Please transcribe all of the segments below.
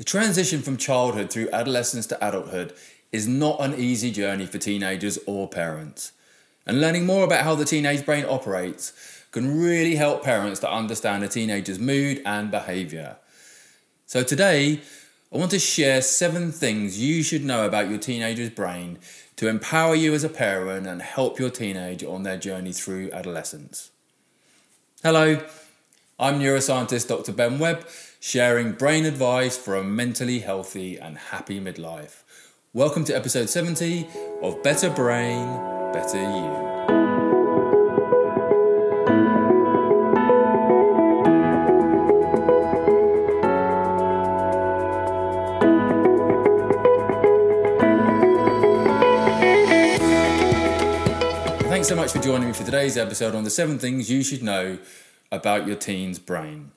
The transition from childhood through adolescence to adulthood is not an easy journey for teenagers or parents. And learning more about how the teenage brain operates can really help parents to understand a teenager's mood and behaviour. So today, I want to share seven things you should know about your teenager's brain to empower you as a parent and help your teenager on their journey through adolescence. Hello, I'm neuroscientist Dr. Ben Webb sharing brain advice for a mentally healthy and happy midlife. Welcome to episode 70 of Better Brain, Better You. Thanks so much for joining me for today's episode on the seven things you should know about your teen's brain.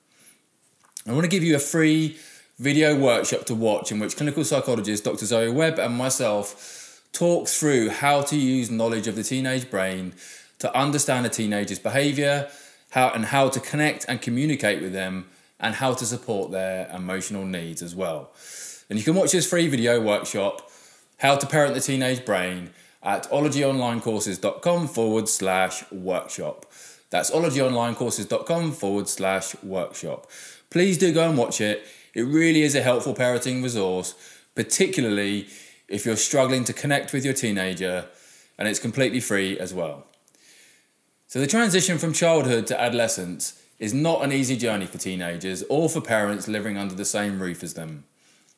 I want to give you a free video workshop to watch in which clinical psychologist Dr. Zoe Webb and myself talk through how to use knowledge of the teenage brain to understand a teenager's behavior, how and how to connect and communicate with them and how to support their emotional needs as well. And you can watch this free video workshop, How to Parent the Teenage Brain, at ologyonlinecourses.com forward slash workshop. That's ologyonlinecourses.com forward slash workshop. Please do go and watch it. It really is a helpful parenting resource, particularly if you're struggling to connect with your teenager, and it's completely free as well. So, the transition from childhood to adolescence is not an easy journey for teenagers or for parents living under the same roof as them.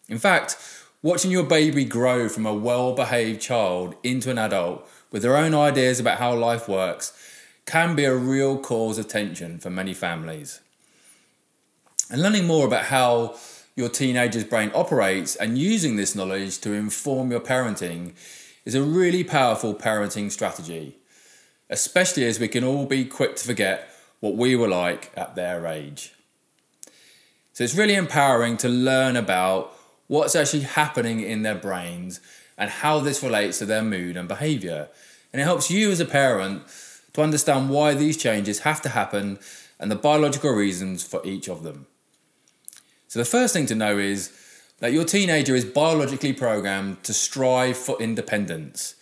In fact, watching your baby grow from a well behaved child into an adult with their own ideas about how life works can be a real cause of tension for many families. And learning more about how your teenager's brain operates and using this knowledge to inform your parenting is a really powerful parenting strategy, especially as we can all be quick to forget what we were like at their age. So it's really empowering to learn about what's actually happening in their brains and how this relates to their mood and behavior. And it helps you as a parent to understand why these changes have to happen and the biological reasons for each of them. So, the first thing to know is that your teenager is biologically programmed to strive for independence.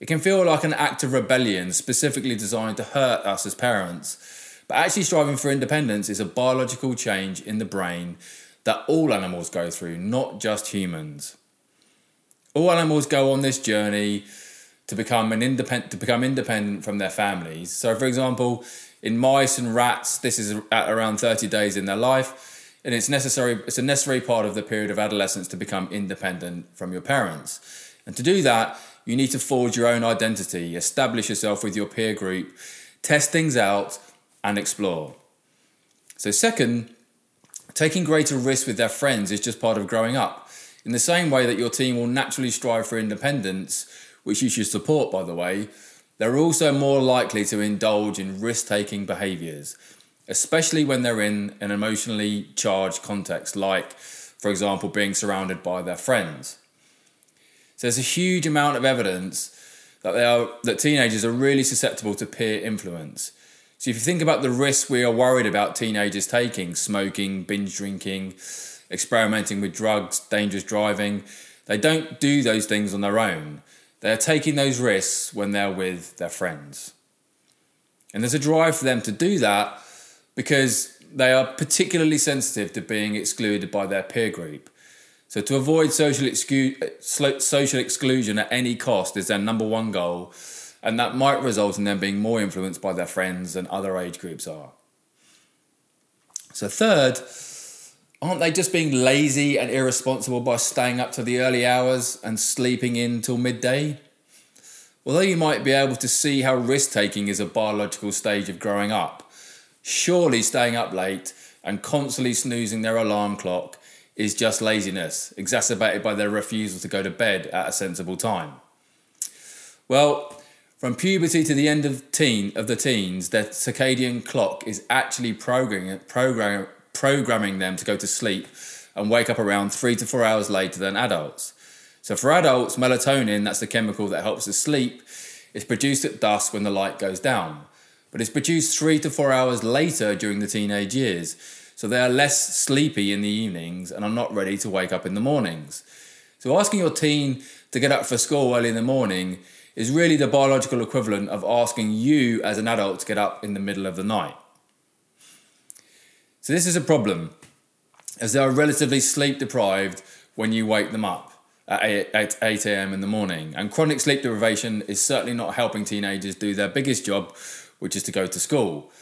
It can feel like an act of rebellion specifically designed to hurt us as parents, but actually striving for independence is a biological change in the brain that all animals go through, not just humans. All animals go on this journey to become an independent to become independent from their families. So for example, in mice and rats, this is at around 30 days in their life and it's necessary it's a necessary part of the period of adolescence to become independent from your parents. And to do that you need to forge your own identity establish yourself with your peer group test things out and explore. So second taking greater risks with their friends is just part of growing up. In the same way that your team will naturally strive for independence which you should support by the way they're also more likely to indulge in risk-taking behaviors especially when they're in an emotionally charged context, like, for example, being surrounded by their friends. So there's a huge amount of evidence that they are that teenagers are really susceptible to peer influence. So if you think about the risks we are worried about teenagers taking, smoking, binge drinking, experimenting with drugs, dangerous driving, they don't do those things on their own. They are taking those risks when they're with their friends. And there's a drive for them to do that because they are particularly sensitive to being excluded by their peer group. So, to avoid social, excu- social exclusion at any cost is their number one goal, and that might result in them being more influenced by their friends than other age groups are. So, third, aren't they just being lazy and irresponsible by staying up to the early hours and sleeping in till midday? Although you might be able to see how risk taking is a biological stage of growing up, Surely staying up late and constantly snoozing their alarm clock is just laziness, exacerbated by their refusal to go to bed at a sensible time. Well, from puberty to the end of teen of the teens, their circadian clock is actually programming, program, programming them to go to sleep and wake up around three to four hours later than adults. So for adults, melatonin, that's the chemical that helps us sleep, is produced at dusk when the light goes down but it's produced three to four hours later during the teenage years. So they are less sleepy in the evenings and are not ready to wake up in the mornings. So, asking your teen to get up for school early in the morning is really the biological equivalent of asking you as an adult to get up in the middle of the night. So, this is a problem as they are relatively sleep deprived when you wake them up at 8, 8, 8 a.m. in the morning. And chronic sleep deprivation is certainly not helping teenagers do their biggest job, which is to go to school.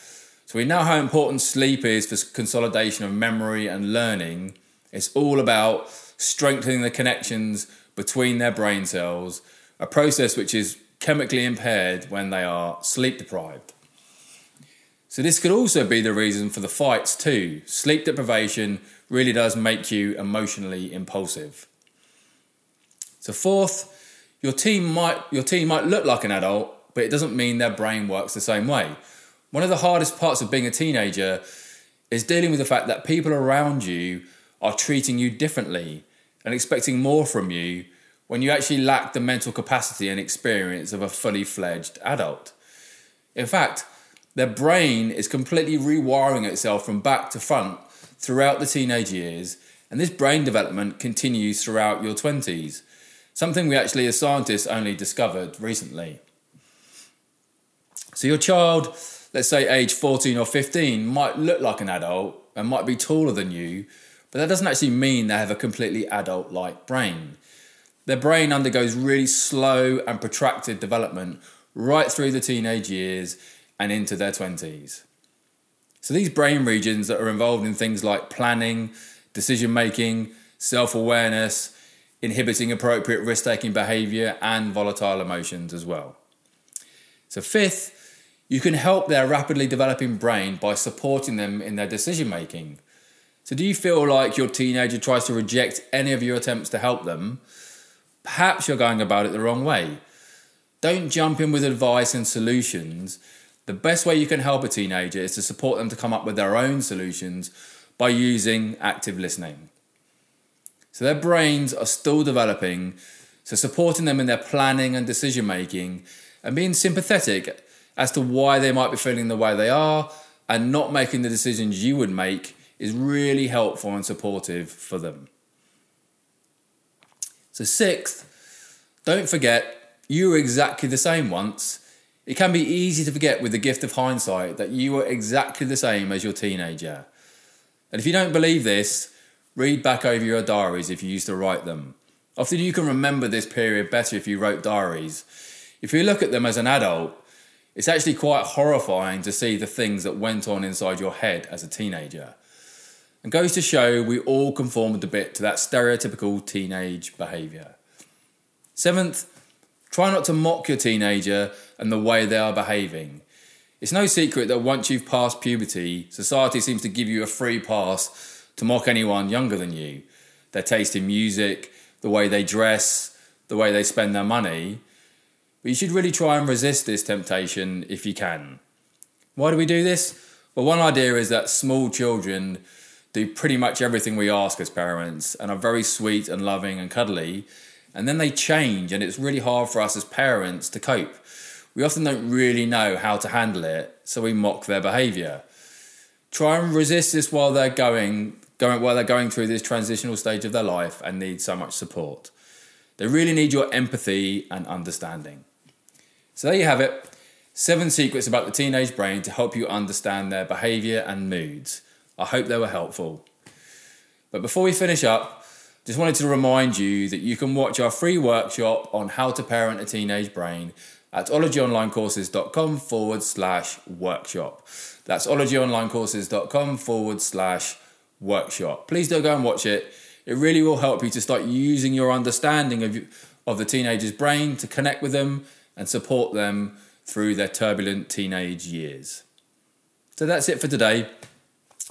So we know how important sleep is for consolidation of memory and learning. It's all about strengthening the connections between their brain cells, a process which is chemically impaired when they are sleep deprived. So, this could also be the reason for the fights, too. Sleep deprivation really does make you emotionally impulsive. So, fourth, your team might, your team might look like an adult, but it doesn't mean their brain works the same way. One of the hardest parts of being a teenager is dealing with the fact that people around you are treating you differently and expecting more from you when you actually lack the mental capacity and experience of a fully fledged adult. In fact, their brain is completely rewiring itself from back to front throughout the teenage years, and this brain development continues throughout your 20s, something we actually, as scientists, only discovered recently. So, your child, let's say age 14 or 15, might look like an adult and might be taller than you, but that doesn't actually mean they have a completely adult like brain. Their brain undergoes really slow and protracted development right through the teenage years and into their 20s. So, these brain regions that are involved in things like planning, decision making, self awareness, inhibiting appropriate risk taking behavior, and volatile emotions as well. So, fifth, you can help their rapidly developing brain by supporting them in their decision making. So, do you feel like your teenager tries to reject any of your attempts to help them? Perhaps you're going about it the wrong way. Don't jump in with advice and solutions the best way you can help a teenager is to support them to come up with their own solutions by using active listening. So their brains are still developing, so supporting them in their planning and decision making and being sympathetic as to why they might be feeling the way they are and not making the decisions you would make is really helpful and supportive for them. So, sixth, don't forget you were exactly the same once it can be easy to forget with the gift of hindsight that you were exactly the same as your teenager. And if you don't believe this, read back over your diaries if you used to write them. Often you can remember this period better if you wrote diaries. If you look at them as an adult, it's actually quite horrifying to see the things that went on inside your head as a teenager. And goes to show we all conformed a bit to that stereotypical teenage behaviour. Seventh, Try not to mock your teenager and the way they are behaving. It's no secret that once you've passed puberty, society seems to give you a free pass to mock anyone younger than you. Their taste in music, the way they dress, the way they spend their money. But you should really try and resist this temptation if you can. Why do we do this? Well, one idea is that small children do pretty much everything we ask as parents and are very sweet and loving and cuddly and then they change, and it's really hard for us as parents to cope. We often don't really know how to handle it, so we mock their behaviour. Try and resist this while they're going, going while they're going through this transitional stage of their life and need so much support. They really need your empathy and understanding. So there you have it. Seven secrets about the teenage brain to help you understand their behaviour and moods. I hope they were helpful. But before we finish up, just wanted to remind you that you can watch our free workshop on how to parent a teenage brain at ologyonlinecourses.com forward slash workshop. That's ologyonlinecourses.com forward slash workshop. Please do go and watch it. It really will help you to start using your understanding of, of the teenager's brain to connect with them and support them through their turbulent teenage years. So that's it for today.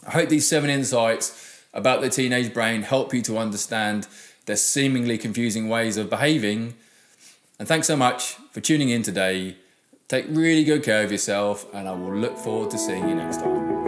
I hope these seven insights about the teenage brain help you to understand their seemingly confusing ways of behaving. And thanks so much for tuning in today. Take really good care of yourself, and I will look forward to seeing you next time.